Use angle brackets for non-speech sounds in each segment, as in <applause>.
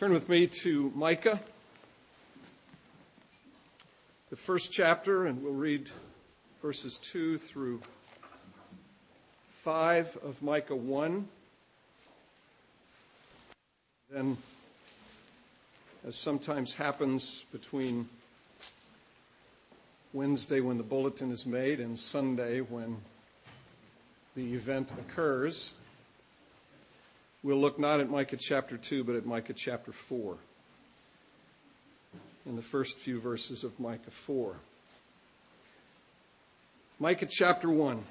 Turn with me to Micah, the first chapter, and we'll read verses 2 through 5 of Micah 1. Then, as sometimes happens between Wednesday when the bulletin is made and Sunday when the event occurs, we'll look not at Micah chapter 2, but at Micah chapter 4, in the first few verses of Micah 4. Micah chapter 1.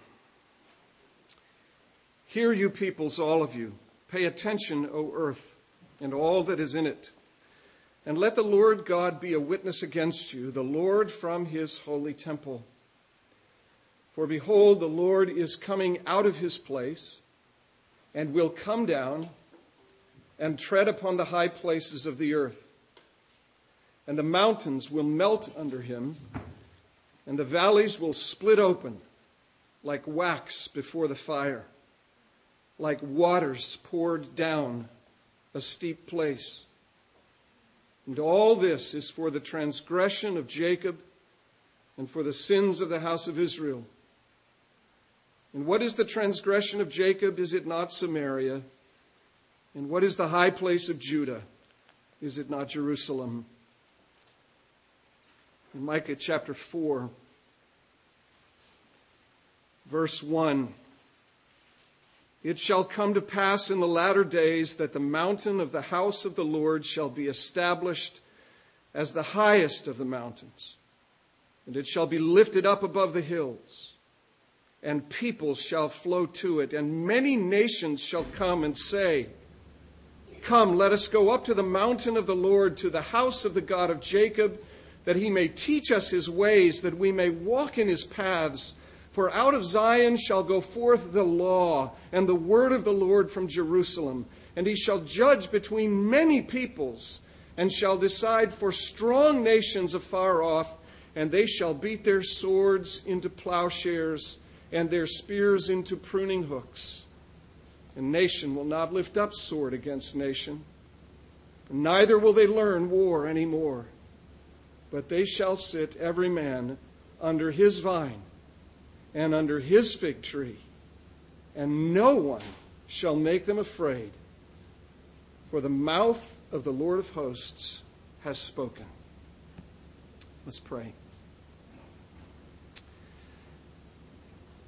Hear, you peoples, all of you. Pay attention, O earth, and all that is in it. And let the Lord God be a witness against you, the Lord from his holy temple. For behold, the Lord is coming out of his place and will come down and tread upon the high places of the earth. And the mountains will melt under him, and the valleys will split open like wax before the fire, like waters poured down a steep place. And all this is for the transgression of Jacob and for the sins of the house of Israel. And what is the transgression of Jacob? Is it not Samaria? And what is the high place of Judah? Is it not Jerusalem? In Micah chapter 4, verse 1 It shall come to pass in the latter days that the mountain of the house of the Lord shall be established as the highest of the mountains, and it shall be lifted up above the hills and peoples shall flow to it, and many nations shall come and say, Come, let us go up to the mountain of the Lord, to the house of the God of Jacob, that he may teach us his ways, that we may walk in his paths. For out of Zion shall go forth the law and the word of the Lord from Jerusalem, and he shall judge between many peoples, and shall decide for strong nations afar off, and they shall beat their swords into plowshares and their spears into pruning hooks. And nation will not lift up sword against nation, neither will they learn war any more. But they shall sit every man under his vine and under his fig tree, and no one shall make them afraid. For the mouth of the Lord of hosts has spoken. Let's pray.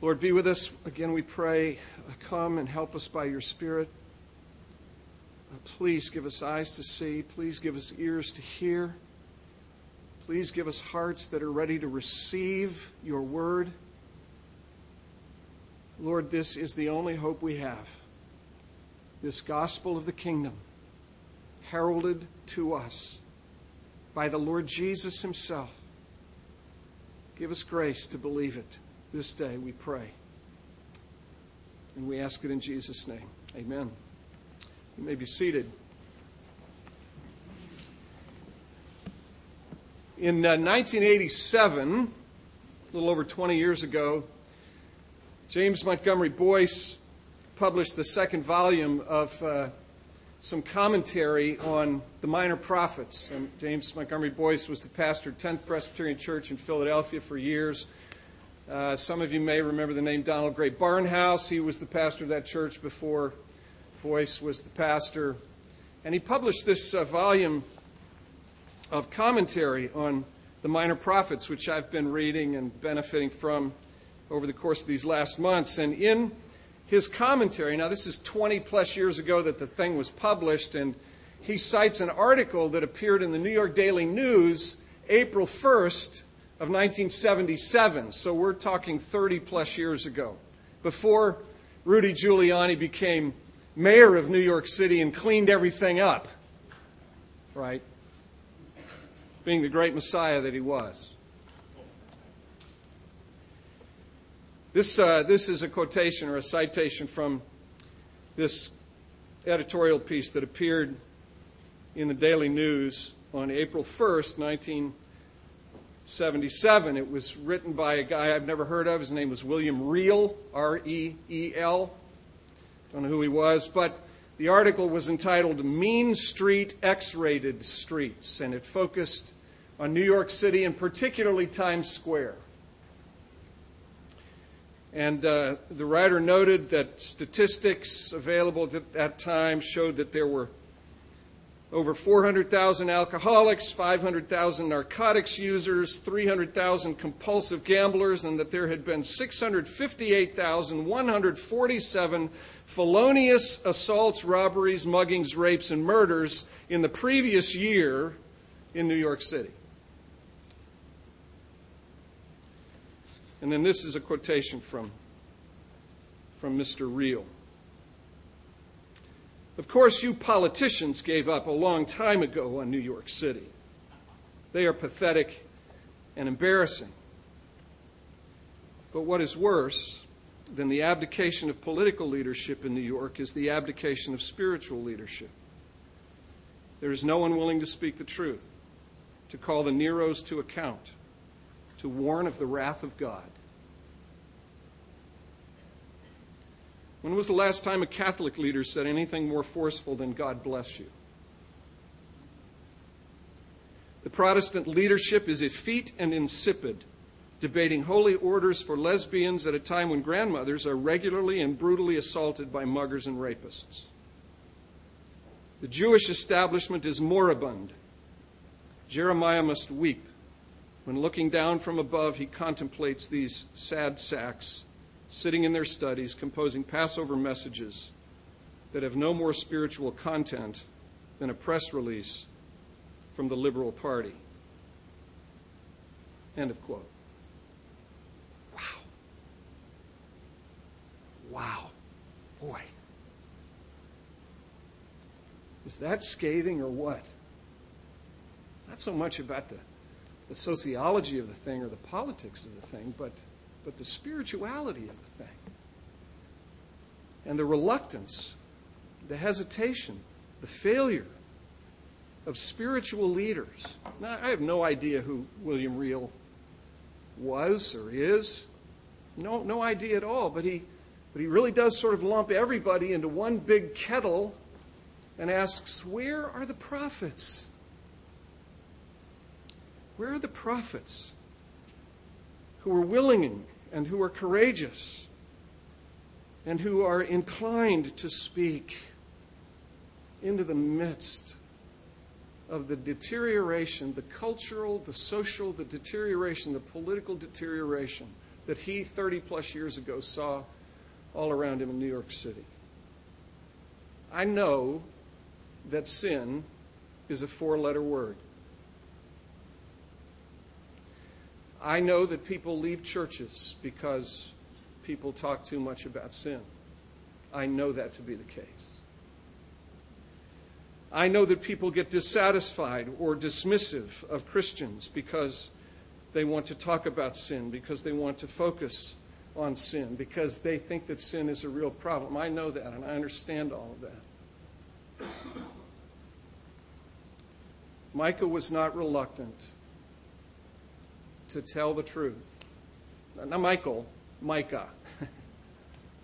Lord, be with us. Again, we pray. Uh, come and help us by your Spirit. Uh, please give us eyes to see. Please give us ears to hear. Please give us hearts that are ready to receive your word. Lord, this is the only hope we have. This gospel of the kingdom, heralded to us by the Lord Jesus himself. Give us grace to believe it this day, we pray. And we ask it in Jesus' name. Amen. You may be seated. In uh, 1987, a little over 20 years ago, James Montgomery Boice published the second volume of uh, some commentary on the minor prophets. And James Montgomery Boice was the pastor of 10th Presbyterian Church in Philadelphia for years. Uh, some of you may remember the name Donald Grey Barnhouse. He was the pastor of that church before Boice was the pastor. And he published this uh, volume of commentary on the minor prophets, which I've been reading and benefiting from over the course of these last months. And in his commentary, now this is 20 plus years ago that the thing was published, and he cites an article that appeared in the New York Daily News April 1st, of 1977. So we're talking 30 plus years ago, before Rudy Giuliani became mayor of New York City and cleaned everything up, right? Being the great Messiah that he was. This, uh, this is a quotation or a citation from this editorial piece that appeared in the Daily News on April 1st, 19. 77. It was written by a guy I've never heard of. His name was William Reel, R E E L. Don't know who he was, but The article was entitled Mean Street X Rated Streets, and it focused on New York City and particularly Times Square. And uh, the writer noted that statistics available at that time showed that there were over 400,000 alcoholics, 500,000 narcotics users, 300,000 compulsive gamblers, and that there had been 658,147 felonious assaults, robberies, muggings, rapes, and murders in the previous year in New York City. And then this is a quotation from, from Mr. Reel. Of course, you politicians gave up a long time ago on New York City. They are pathetic and embarrassing. But what is worse than the abdication of political leadership in New York is the abdication of spiritual leadership. There is no one willing to speak the truth, to call the Neros to account, to warn of the wrath of God. When was the last time a Catholic leader said anything more forceful than God bless you? The Protestant leadership is effete and insipid, debating holy orders for lesbians at a time when grandmothers are regularly and brutally assaulted by muggers and rapists. The Jewish establishment is moribund. Jeremiah must weep. When looking down from above, he contemplates these sad sacks sitting in their studies, composing Passover messages that have no more spiritual content than a press release from the Liberal Party. End of quote. Wow. Wow. Boy. Is that scathing or what? Not so much about the, the sociology of the thing or the politics of the thing, but but the spirituality of the thing. And the reluctance, the hesitation, the failure of spiritual leaders. Now, I have no idea who William Reel was or is. No, no idea at all. But he, but he really does sort of lump everybody into one big kettle and asks, Where are the prophets? Where are the prophets who are willing and who are courageous and who are inclined to speak into the midst of the deterioration, the cultural, the social, the deterioration, the political deterioration that he 30 plus years ago saw all around him in New York City. I know that sin is a four letter word. I know that people leave churches because people talk too much about sin. I know that to be the case. I know that people get dissatisfied or dismissive of Christians because they want to talk about sin, because they want to focus on sin, because they think that sin is a real problem. I know that and I understand all of that. Micah was not reluctant to tell the truth. Now, Michael, Micah. <laughs>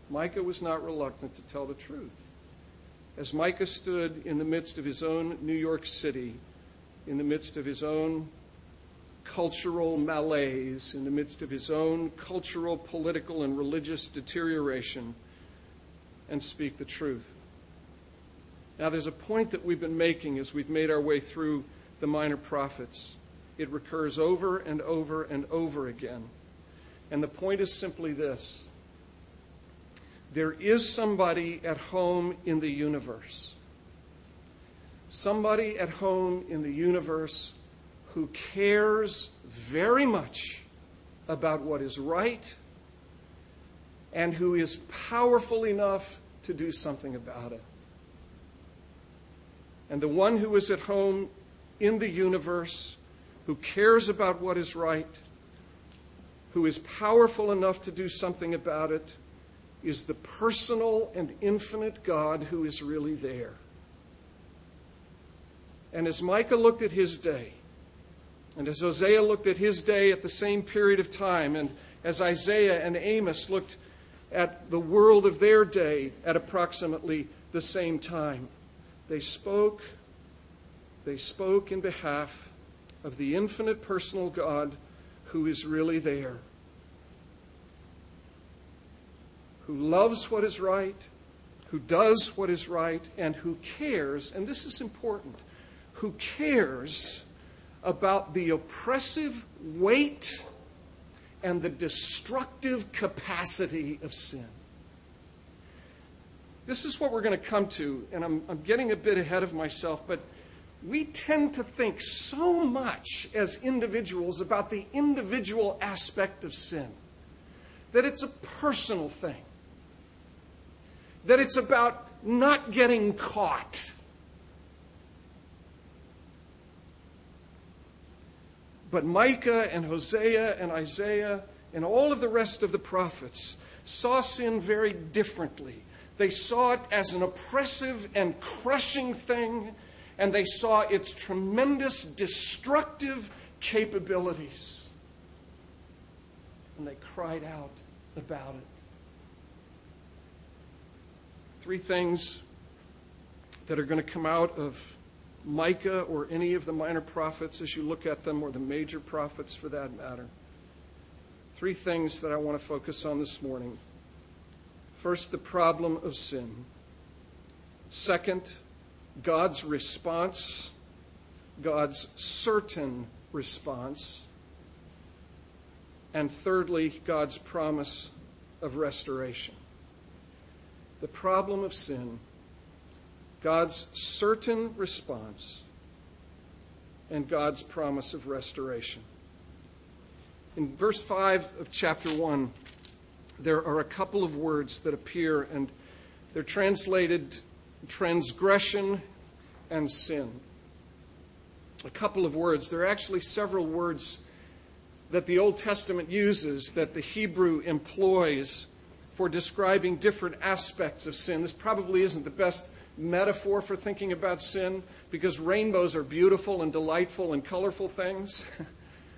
Micah was not reluctant to tell the truth. As Micah stood in the midst of his own New York City, in the midst of his own cultural malaise, in the midst of his own cultural, political, and religious deterioration, and speak the truth. Now, there's a point that we've been making as we've made our way through the minor prophets. It recurs over and over and over again. And the point is simply this there is somebody at home in the universe. Somebody at home in the universe who cares very much about what is right and who is powerful enough to do something about it. And the one who is at home in the universe who cares about what is right, who is powerful enough to do something about it, is the personal and infinite God who is really there. And as Micah looked at his day, and as Hosea looked at his day at the same period of time, and as Isaiah and Amos looked at the world of their day at approximately the same time. They spoke, they spoke in behalf of the infinite personal God who is really there, who loves what is right, who does what is right, and who cares, and this is important, who cares about the oppressive weight and the destructive capacity of sin. This is what we're going to come to, and I'm, I'm getting a bit ahead of myself, but we tend to think so much as individuals about the individual aspect of sin that it's a personal thing, that it's about not getting caught. But Micah and Hosea and Isaiah and all of the rest of the prophets saw sin very differently. They saw it as an oppressive and crushing thing, and they saw its tremendous destructive capabilities. And they cried out about it. Three things that are going to come out of Micah or any of the minor prophets as you look at them, or the major prophets for that matter. Three things that I want to focus on this morning. First, the problem of sin. Second, God's response, God's certain response. And thirdly, God's promise of restoration. The problem of sin God's certain response, and God's promise of restoration. In verse 5 of chapter 1, there are a couple of words that appear, and they're translated transgression and sin. A couple of words. There are actually several words that the Old Testament uses that the Hebrew employs for describing different aspects of sin. This probably isn't the best metaphor for thinking about sin because rainbows are beautiful and delightful and colorful things.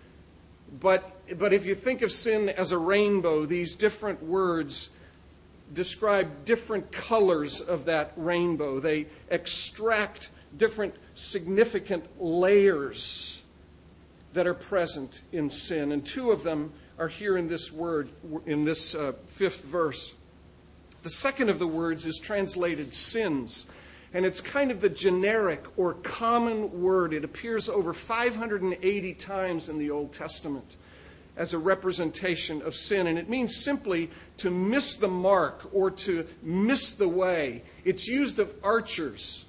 <laughs> but, but if you think of sin as a rainbow, these different words describe different colors of that rainbow. They extract different significant layers that are present in sin. And two of them are here in this word, in this uh, fifth verse. The second of the words is translated sins. And it's kind of the generic or common word. It appears over 580 times in the Old Testament as a representation of sin. And it means simply to miss the mark or to miss the way. It's used of archers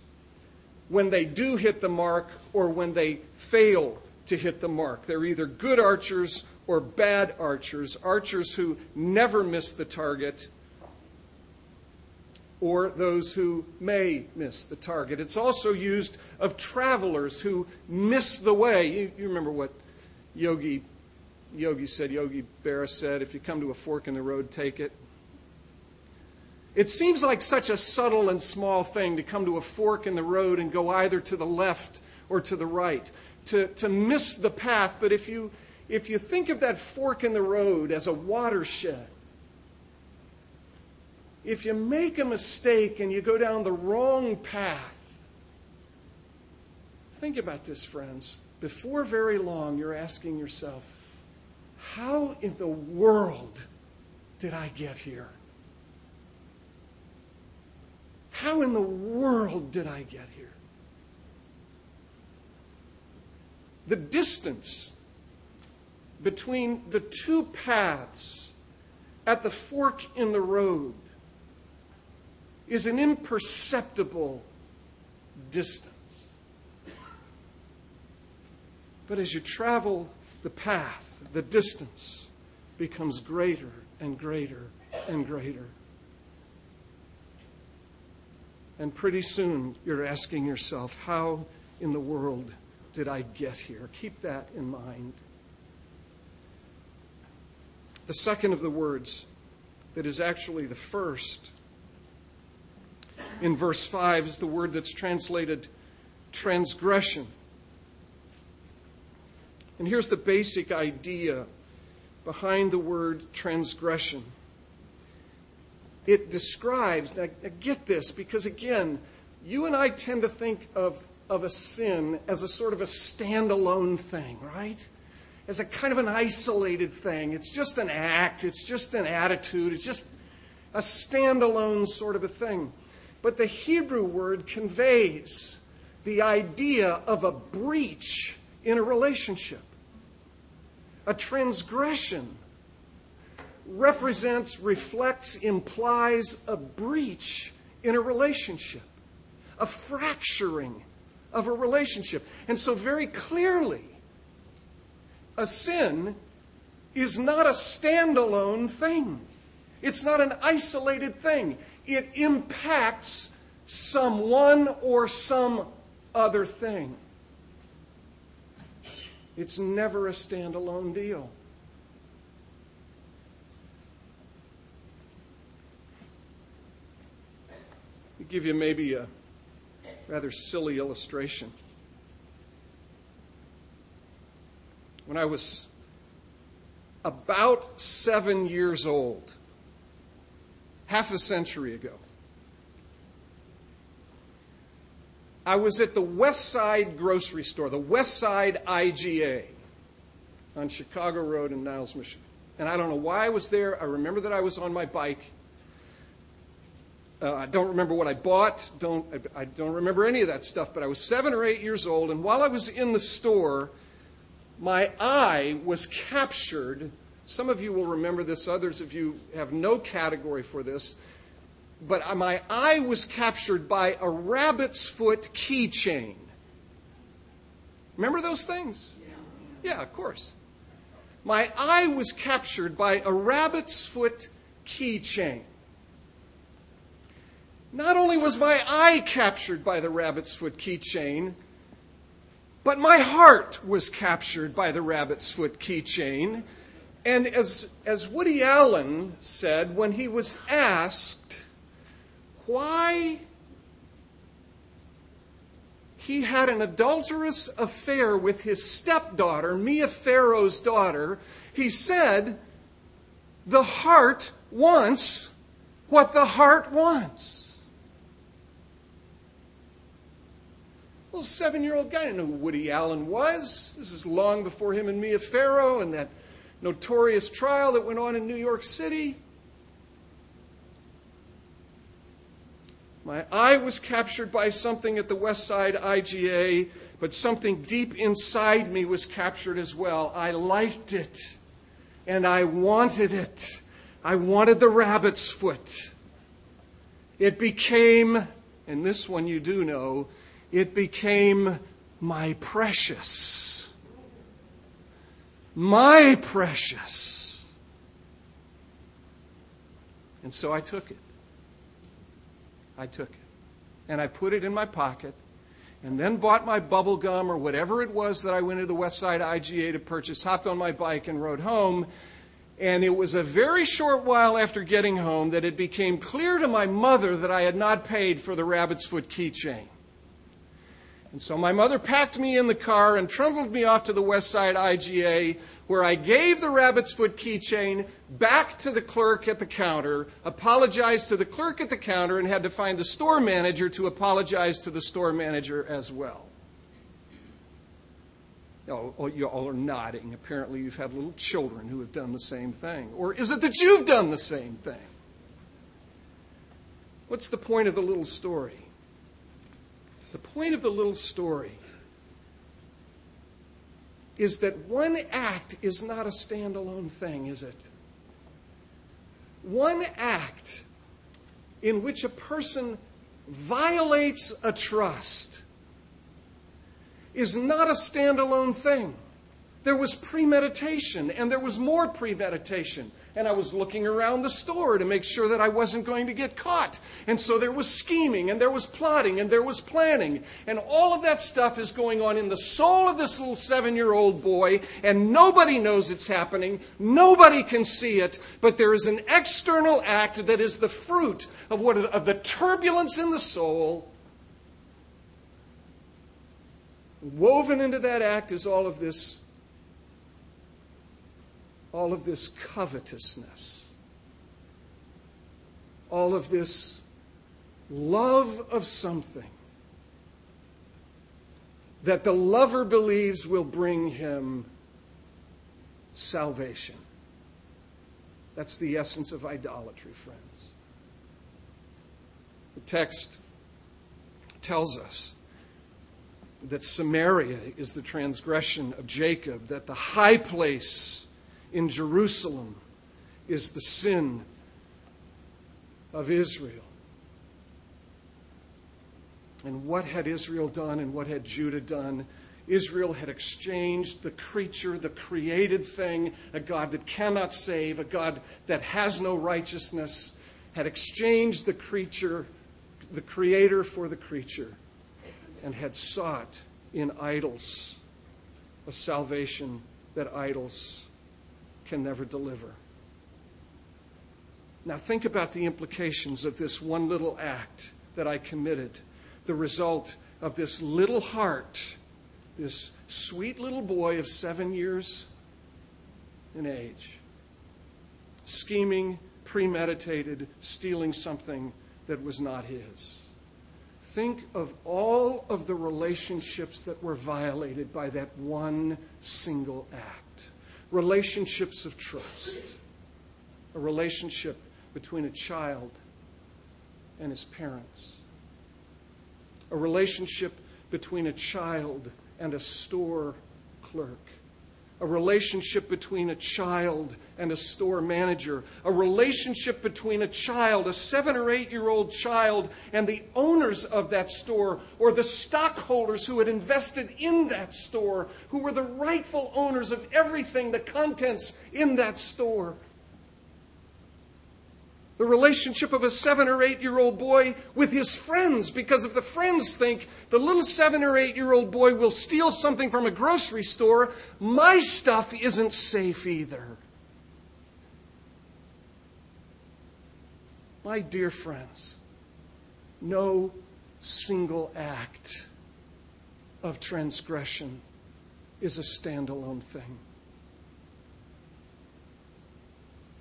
when they do hit the mark or when they fail to hit the mark. They're either good archers or bad archers, archers who never miss the target or those who may miss the target. It's also used of travelers who miss the way. You, you remember what Yogi, Yogi said, Yogi Berra said, if you come to a fork in the road, take it. It seems like such a subtle and small thing to come to a fork in the road and go either to the left or to the right, to, to miss the path. But if you, if you think of that fork in the road as a watershed, if you make a mistake and you go down the wrong path, think about this, friends. Before very long, you're asking yourself, how in the world did I get here? How in the world did I get here? The distance between the two paths at the fork in the road is an imperceptible distance. But as you travel the path, the distance becomes greater and greater and greater. And pretty soon you're asking yourself, how in the world did I get here? Keep that in mind. The second of the words that is actually the first in verse 5 is the word that's translated transgression. And here's the basic idea behind the word transgression it describes, now, get this, because again, you and I tend to think of, of a sin as a sort of a standalone thing, right? As a kind of an isolated thing. It's just an act, it's just an attitude, it's just a standalone sort of a thing. But the Hebrew word conveys the idea of a breach in a relationship. A transgression represents, reflects, implies a breach in a relationship, a fracturing of a relationship. And so, very clearly, a sin is not a standalone thing. It's not an isolated thing. It impacts someone or some other thing. It's never a standalone deal. I'll give you maybe a rather silly illustration. When I was about seven years old, half a century ago, I was at the West Side grocery store, the West Side IGA on Chicago Road in Niles, Michigan. And I don't know why I was there. I remember that I was on my bike. Uh, I don't remember what I bought. Don't, I, I don't remember any of that stuff, but I was seven or eight years old. And while I was in the store, my eye was captured. Some of you will remember this, others of you have no category for this but my eye was captured by a rabbit's foot keychain. Remember those things? Yeah, of course. My eye was captured by a rabbit's foot keychain. Not only was my eye captured by the rabbit's foot keychain, but my heart was captured by the rabbit's foot keychain. And as, as Woody Allen said when he was asked why he had an adulterous affair with his stepdaughter, Mia Farrow's daughter, he said, The heart wants what the heart wants. Little seven year old guy didn't know who Woody Allen was. This is long before him and Mia Farrow and that notorious trial that went on in New York City. My eye was captured by something at the West Side IGA, but something deep inside me was captured as well. I liked it, and I wanted it. I wanted the rabbit's foot. It became, and this one you do know, it became my precious. My precious. And so I took it. I took it. And I put it in my pocket and then bought my bubble gum or whatever it was that I went to the West Side IGA to purchase, hopped on my bike and rode home. And it was a very short while after getting home that it became clear to my mother that I had not paid for the rabbit's foot keychain. And so my mother packed me in the car and trundled me off to the West Side IGA, where I gave the rabbit's foot keychain back to the clerk at the counter, apologized to the clerk at the counter, and had to find the store manager to apologize to the store manager as well. Oh, you all are nodding. Apparently, you've had little children who have done the same thing. Or is it that you've done the same thing? What's the point of the little story? Point of the little story is that one act is not a standalone thing, is it? One act in which a person violates a trust is not a standalone thing. There was premeditation, and there was more premeditation. And I was looking around the store to make sure that I wasn't going to get caught. And so there was scheming, and there was plotting, and there was planning. And all of that stuff is going on in the soul of this little seven year old boy, and nobody knows it's happening. Nobody can see it, but there is an external act that is the fruit of, what, of the turbulence in the soul. Woven into that act is all of this all of this covetousness. all of this love of something that the lover believes will bring him salvation. That's the essence of idolatry, friends. The text tells us that Samaria is the transgression of Jacob, that the high place in Jerusalem is the sin of Israel. And what had Israel done and what had Judah done? Israel had exchanged the creature, the created thing, a God that cannot save, a God that has no righteousness, had exchanged the creature, the creator for the creature, and had sought in idols a salvation that idols can never deliver. Now, think about the implications of this one little act that I committed, the result of this little heart, this sweet little boy of seven years in age, scheming, premeditated, stealing something that was not his. Think of all of the relationships that were violated by that one single act relationships of trust, a relationship between a child and his parents, a relationship between a child and a store clerk, a relationship between a child and a store manager, a relationship between a child, a seven or eight year old child, and the owners of that store, or the stockholders who had invested in that store, who were the rightful owners of everything, the contents in that store the relationship of a seven or eight year old boy with his friends because if the friends think the little seven or eight year old boy will steal something from a grocery store, my stuff isn't safe either. My dear friends, no single act of transgression is a standalone thing.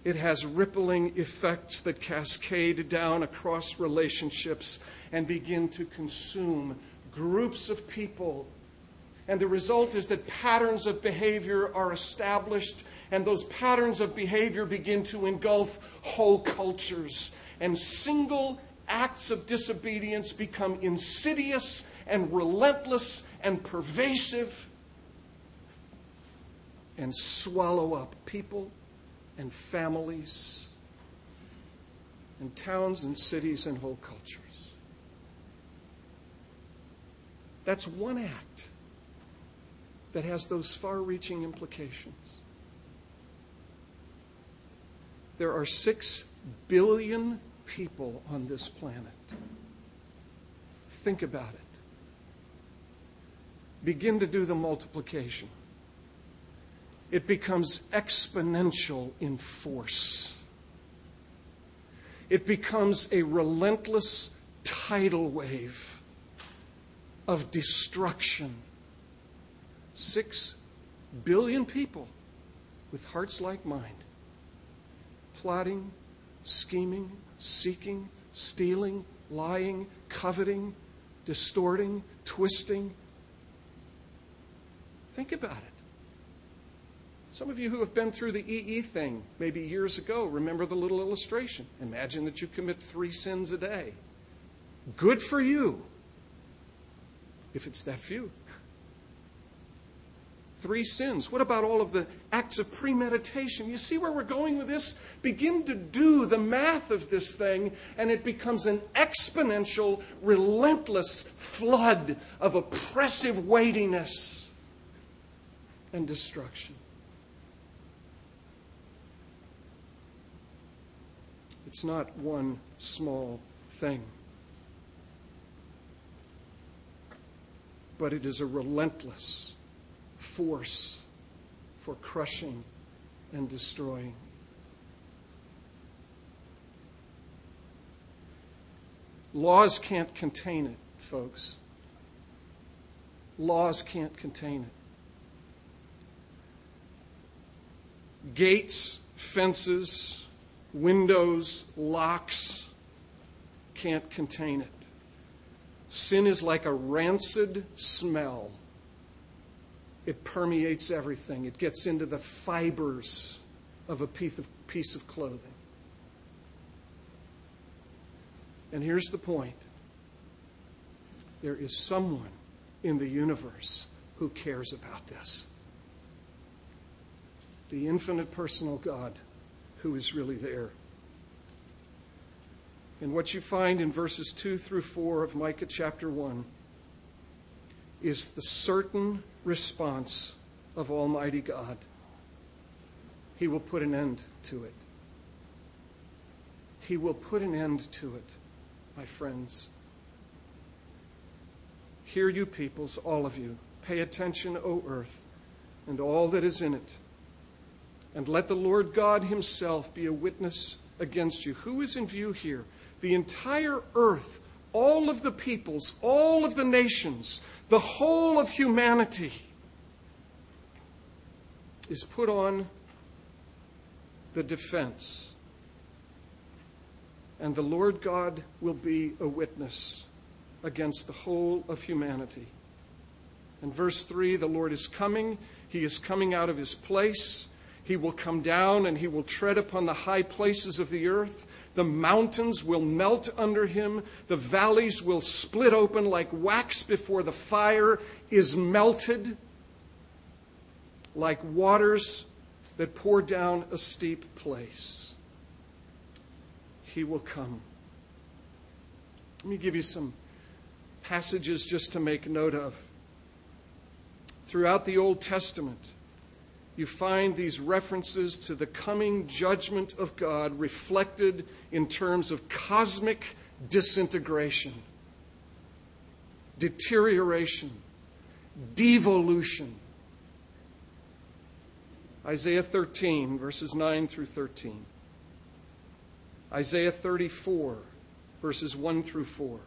It has rippling effects that cascade down across relationships and begin to consume groups of people. And the result is that patterns of behavior are established, and those patterns of behavior begin to engulf whole cultures. And single acts of disobedience become insidious and relentless and pervasive and swallow up people and families and towns and cities and whole cultures. That's one act that has those far reaching implications. There are six billion people on this planet. Think about it. Begin to do the multiplication it becomes exponential in force. It becomes a relentless tidal wave of destruction. Six billion people with hearts like mine, plotting, scheming, seeking, stealing, lying, coveting, distorting, twisting. Think about it. Some of you who have been through the EE thing, maybe years ago, remember the little illustration. Imagine that you commit three sins a day. Good for you, if it's that few. Three sins. What about all of the acts of premeditation? You see where we're going with this? Begin to do the math of this thing, and it becomes an exponential, relentless flood of oppressive weightiness and destruction. It's not one small thing. But it is a relentless force for crushing and destroying. Laws can't contain it, folks. Laws can't contain it. Gates, fences, windows, locks, can't contain it. Sin is like a rancid smell. It permeates everything, it gets into the fibers of a piece of, piece of clothing. And here's the point there is someone in the universe who cares about this. The infinite personal God who is really there. And what you find in verses 2 through 4 of Micah chapter 1 is the certain response of Almighty God. He will put an end to it. He will put an end to it, my friends. Hear you peoples, all of you. Pay attention, O earth, and all that is in it. And let the Lord God Himself be a witness against you. Who is in view here? The entire earth, all of the peoples, all of the nations, the whole of humanity is put on the defense. And the Lord God will be a witness against the whole of humanity. In verse 3, the Lord is coming. He is coming out of his place. He will come down and he will tread upon the high places of the earth. The mountains will melt under him. The valleys will split open like wax before the fire is melted, like waters that pour down a steep place. He will come. Let me give you some passages just to make note of. Throughout the Old Testament, you find these references to the coming judgment of God reflected in terms of cosmic disintegration, deterioration, devolution. Isaiah 13, verses 9 through 13. Isaiah 34, verses 1 through 4.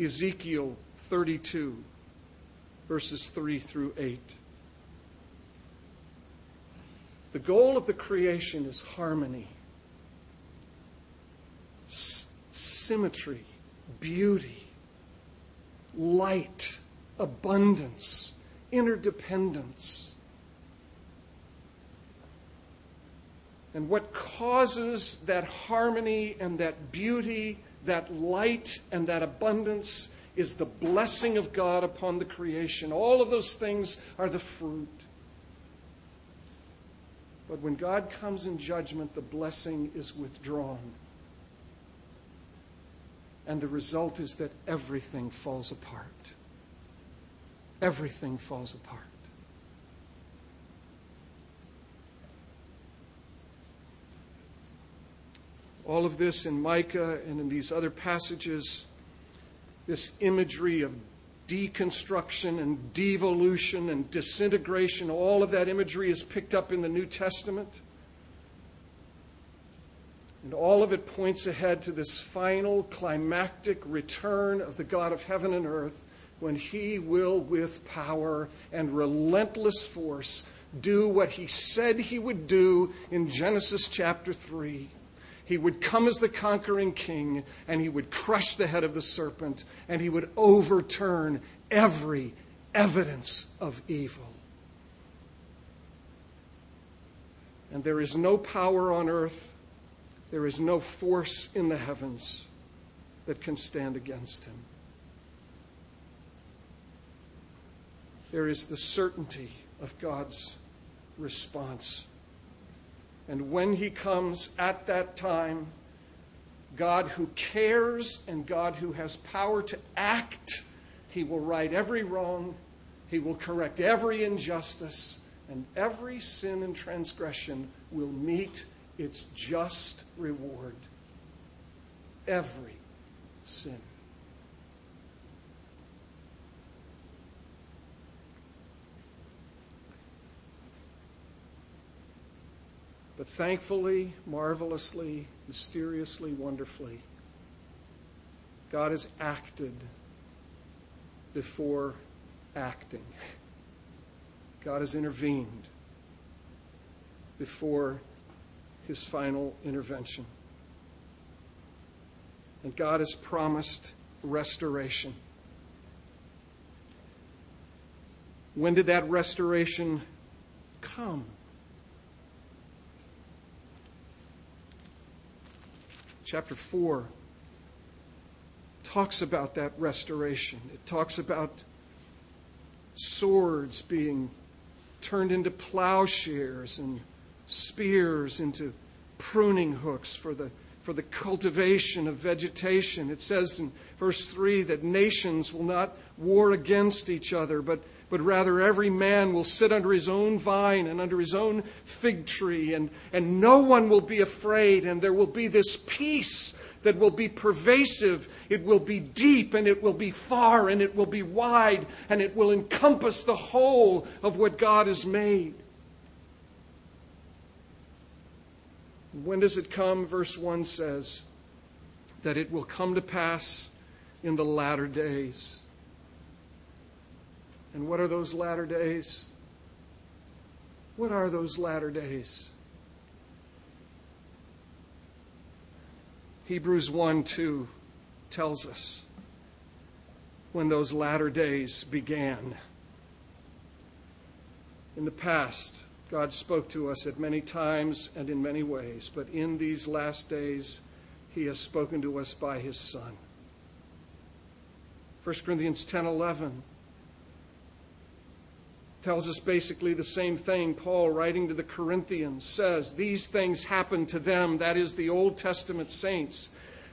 Ezekiel 32, verses 3 through 8. The goal of the creation is harmony, S- symmetry, beauty, light, abundance, interdependence. And what causes that harmony and that beauty, that light and that abundance is the blessing of God upon the creation. All of those things are the fruit. But when God comes in judgment, the blessing is withdrawn. And the result is that everything falls apart. Everything falls apart. All of this in Micah and in these other passages, this imagery of deconstruction and devolution and disintegration, all of that imagery is picked up in the New Testament. And all of it points ahead to this final climactic return of the God of heaven and earth when he will, with power and relentless force, do what he said he would do in Genesis chapter 3 he would come as the conquering king and he would crush the head of the serpent and he would overturn every evidence of evil. And there is no power on earth, there is no force in the heavens that can stand against him. There is the certainty of God's response and when he comes at that time, God who cares and God who has power to act, he will right every wrong, he will correct every injustice, and every sin and transgression will meet its just reward. Every sin. But thankfully, marvelously, mysteriously, wonderfully, God has acted before acting. God has intervened before his final intervention. And God has promised restoration. When did that restoration come? Chapter 4 talks about that restoration. It talks about swords being turned into plowshares and spears into pruning hooks for the, for the cultivation of vegetation. It says in verse 3 that nations will not war against each other, but, but rather every man will sit under his own vine and under his own fig tree, and, and no one will be afraid, and there will be this peace that will be pervasive, it will be deep, and it will be far, and it will be wide, and it will encompass the whole of what God has made. When does it come? Verse 1 says that it will come to pass in the latter days. And what are those latter days? What are those latter days? Hebrews 1 2 tells us when those latter days began. In the past, God spoke to us at many times and in many ways, but in these last days, He has spoken to us by His Son. 1 Corinthians 10 11 tells us basically the same thing. Paul, writing to the Corinthians, says, These things happened to them, that is, the Old Testament saints.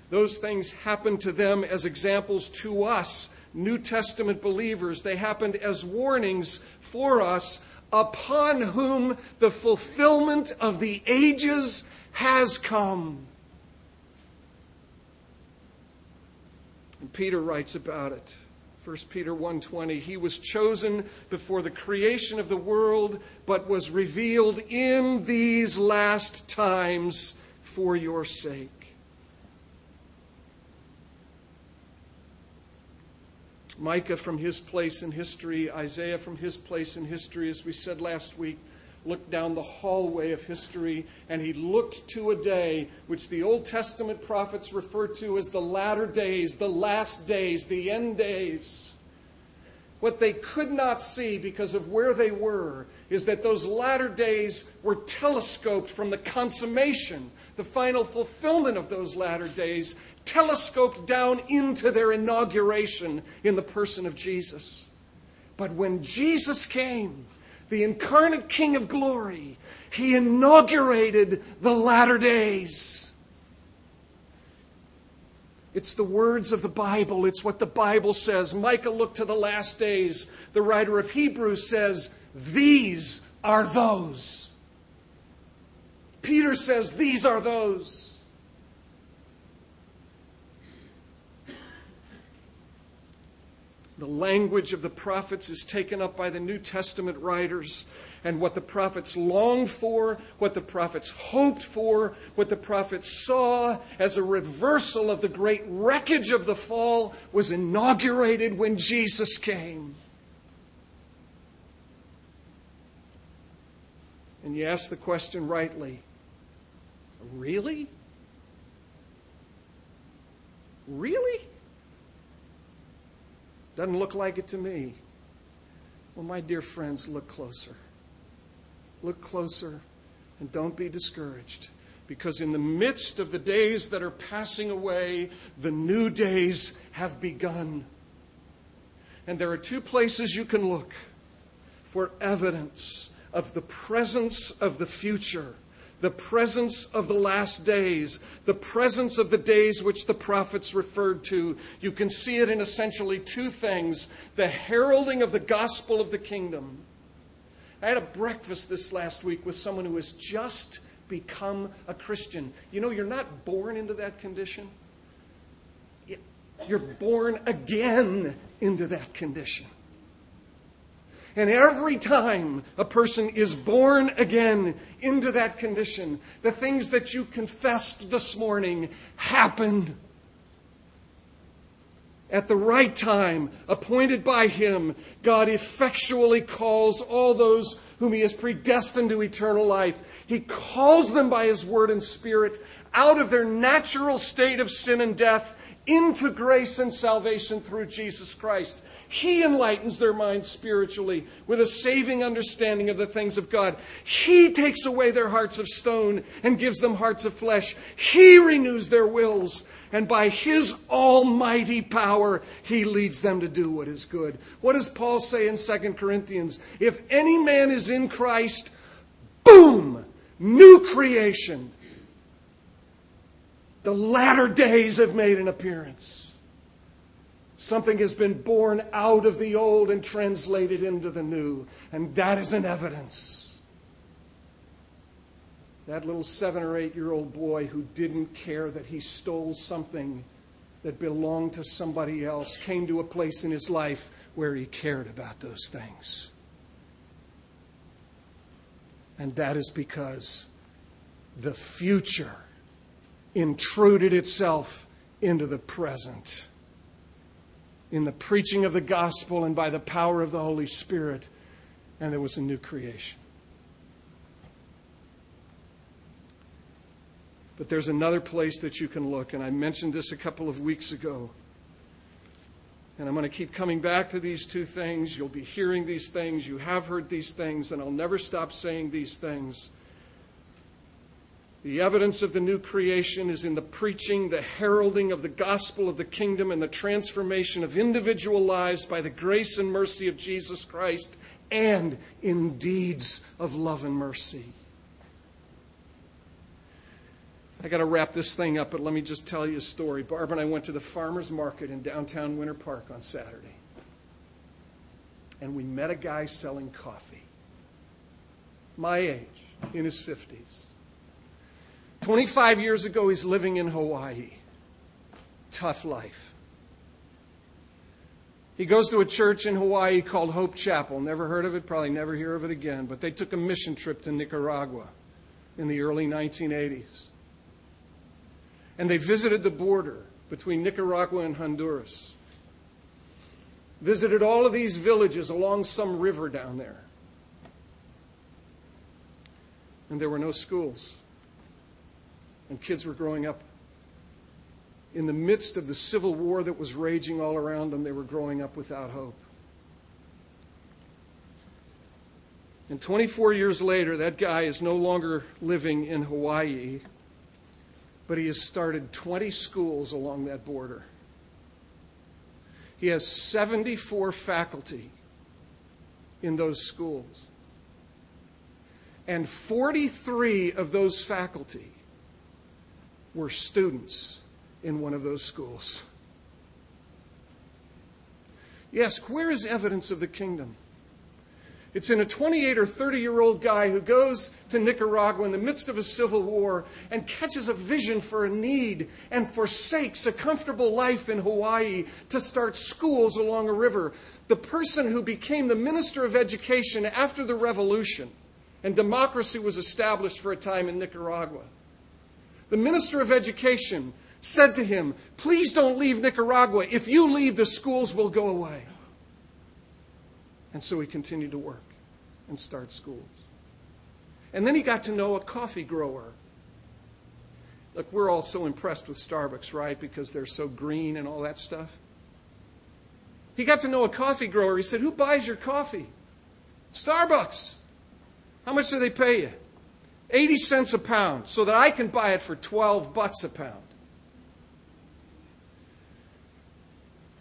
Those things happened to them as examples to us, New Testament believers. They happened as warnings for us, upon whom the fulfillment of the ages has come. And Peter writes about it. 1 Peter 1:20 He was chosen before the creation of the world but was revealed in these last times for your sake. Micah from his place in history, Isaiah from his place in history, as we said last week, looked down the hallway of history and he looked to a day which the Old Testament prophets refer to as the latter days, the last days, the end days. What they could not see because of where they were is that those latter days were telescoped from the consummation, the final fulfillment of those latter days, telescoped down into their inauguration in the person of Jesus. But when Jesus came, the incarnate King of glory, he inaugurated the latter days. It's the words of the Bible. It's what the Bible says. Micah looked to the last days. The writer of Hebrews says, These are those. Peter says, These are those. The language of the prophets is taken up by the New Testament writers. And what the prophets longed for, what the prophets hoped for, what the prophets saw as a reversal of the great wreckage of the fall was inaugurated when Jesus came. And you ask the question rightly really? Really? Doesn't look like it to me. Well, my dear friends, look closer. Look closer and don't be discouraged. Because in the midst of the days that are passing away, the new days have begun. And there are two places you can look for evidence of the presence of the future the presence of the last days, the presence of the days which the prophets referred to. You can see it in essentially two things the heralding of the gospel of the kingdom. I had a breakfast this last week with someone who has just become a Christian. You know, you're not born into that condition, you're born again into that condition. And every time a person is born again into that condition, the things that you confessed this morning happened. At the right time, appointed by Him, God effectually calls all those whom He has predestined to eternal life. He calls them by His Word and Spirit out of their natural state of sin and death into grace and salvation through Jesus Christ. He enlightens their minds spiritually with a saving understanding of the things of God. He takes away their hearts of stone and gives them hearts of flesh. He renews their wills. And by His almighty power, He leads them to do what is good. What does Paul say in 2 Corinthians? If any man is in Christ, boom! New creation. The latter days have made an appearance. Something has been born out of the old and translated into the new. And that is an evidence. That little seven or eight year old boy who didn't care that he stole something that belonged to somebody else came to a place in his life where he cared about those things. And that is because the future intruded itself into the present in the preaching of the gospel and by the power of the Holy Spirit, and there was a new creation. But there's another place that you can look, and I mentioned this a couple of weeks ago. And I'm going to keep coming back to these two things. You'll be hearing these things. You have heard these things, and I'll never stop saying these things. The evidence of the new creation is in the preaching, the heralding of the gospel of the kingdom, and the transformation of individual lives by the grace and mercy of Jesus Christ, and in deeds of love and mercy. I got to wrap this thing up, but let me just tell you a story. Barb and I went to the farmer's market in downtown Winter Park on Saturday. And we met a guy selling coffee. My age, in his 50s. 25 years ago, he's living in Hawaii. Tough life. He goes to a church in Hawaii called Hope Chapel. Never heard of it, probably never hear of it again. But they took a mission trip to Nicaragua in the early 1980s. And they visited the border between Nicaragua and Honduras. Visited all of these villages along some river down there. And there were no schools and kids were growing up. In the midst of the civil war that was raging all around them, they were growing up without hope. And 24 years later, that guy is no longer living in Hawaii, but he has started 20 schools along that border. He has 74 faculty in those schools. And 43 of those faculty were students in one of those schools. Yes, where is evidence of the kingdom? It's in a 28 or 30 year old guy who goes to Nicaragua in the midst of a civil war and catches a vision for a need and forsakes a comfortable life in Hawaii to start schools along a river. The person who became the minister of education after the revolution and democracy was established for a time in Nicaragua the minister of education said to him, Please don't leave Nicaragua. If you leave, the schools will go away. And so he continued to work and start schools. And then he got to know a coffee grower. Look, we're all so impressed with Starbucks, right? Because they're so green and all that stuff. He got to know a coffee grower. He said, Who buys your coffee? Starbucks. How much do they pay you? 80 cents a pound so that I can buy it for 12 bucks a pound.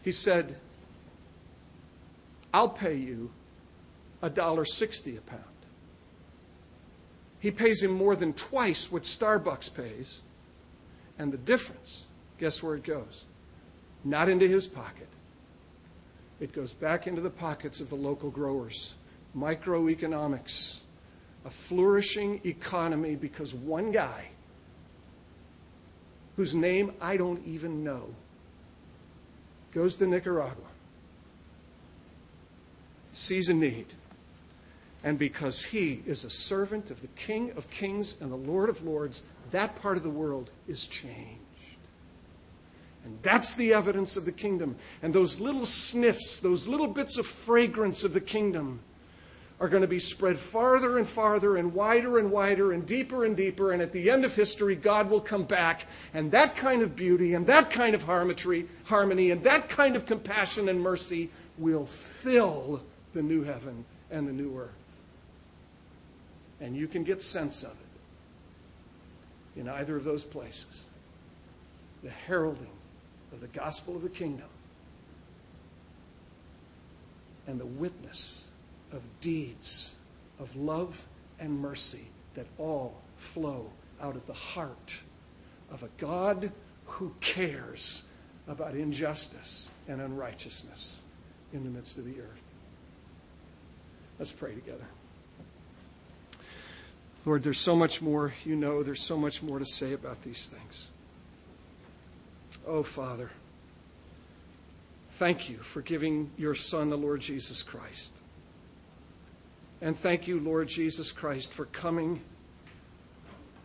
He said, I'll pay you $1.60 a pound. He pays him more than twice what Starbucks pays. And the difference, guess where it goes? Not into his pocket. It goes back into the pockets of the local growers. Microeconomics a flourishing economy because one guy, whose name I don't even know, goes to Nicaragua, sees a need, and because he is a servant of the King of Kings and the Lord of Lords, that part of the world is changed. And that's the evidence of the kingdom. And those little sniffs, those little bits of fragrance of the kingdom, are going to be spread farther and farther and wider and wider and deeper and deeper. And at the end of history, God will come back. And that kind of beauty and that kind of harmony, and that kind of compassion and mercy will fill the new heaven and the new earth. And you can get sense of it in either of those places. The heralding of the gospel of the kingdom and the witness of deeds of love and mercy that all flow out of the heart of a God who cares about injustice and unrighteousness in the midst of the earth. Let's pray together. Lord, there's so much more you know, there's so much more to say about these things. Oh, Father, thank you for giving your Son, the Lord Jesus Christ. And thank you, Lord Jesus Christ, for coming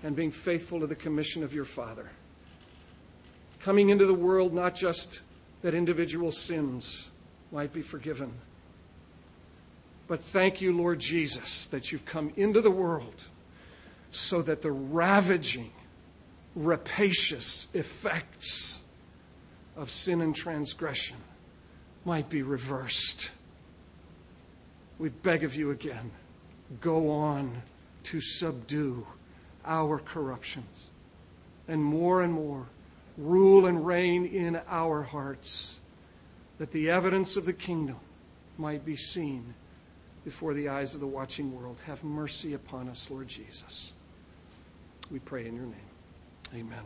and being faithful to the commission of your Father. Coming into the world not just that individual sins might be forgiven, but thank you, Lord Jesus, that you've come into the world so that the ravaging, rapacious effects of sin and transgression might be reversed we beg of you again go on to subdue our corruptions and more and more rule and reign in our hearts that the evidence of the kingdom might be seen before the eyes of the watching world. Have mercy upon us, Lord Jesus. We pray in your name. Amen.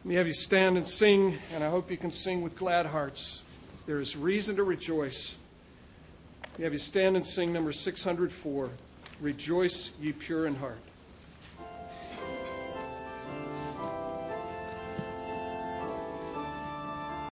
Let me have you stand and sing, and I hope you can sing with glad hearts. There is reason to rejoice. We have you stand and sing number 604 Rejoice, ye pure in heart.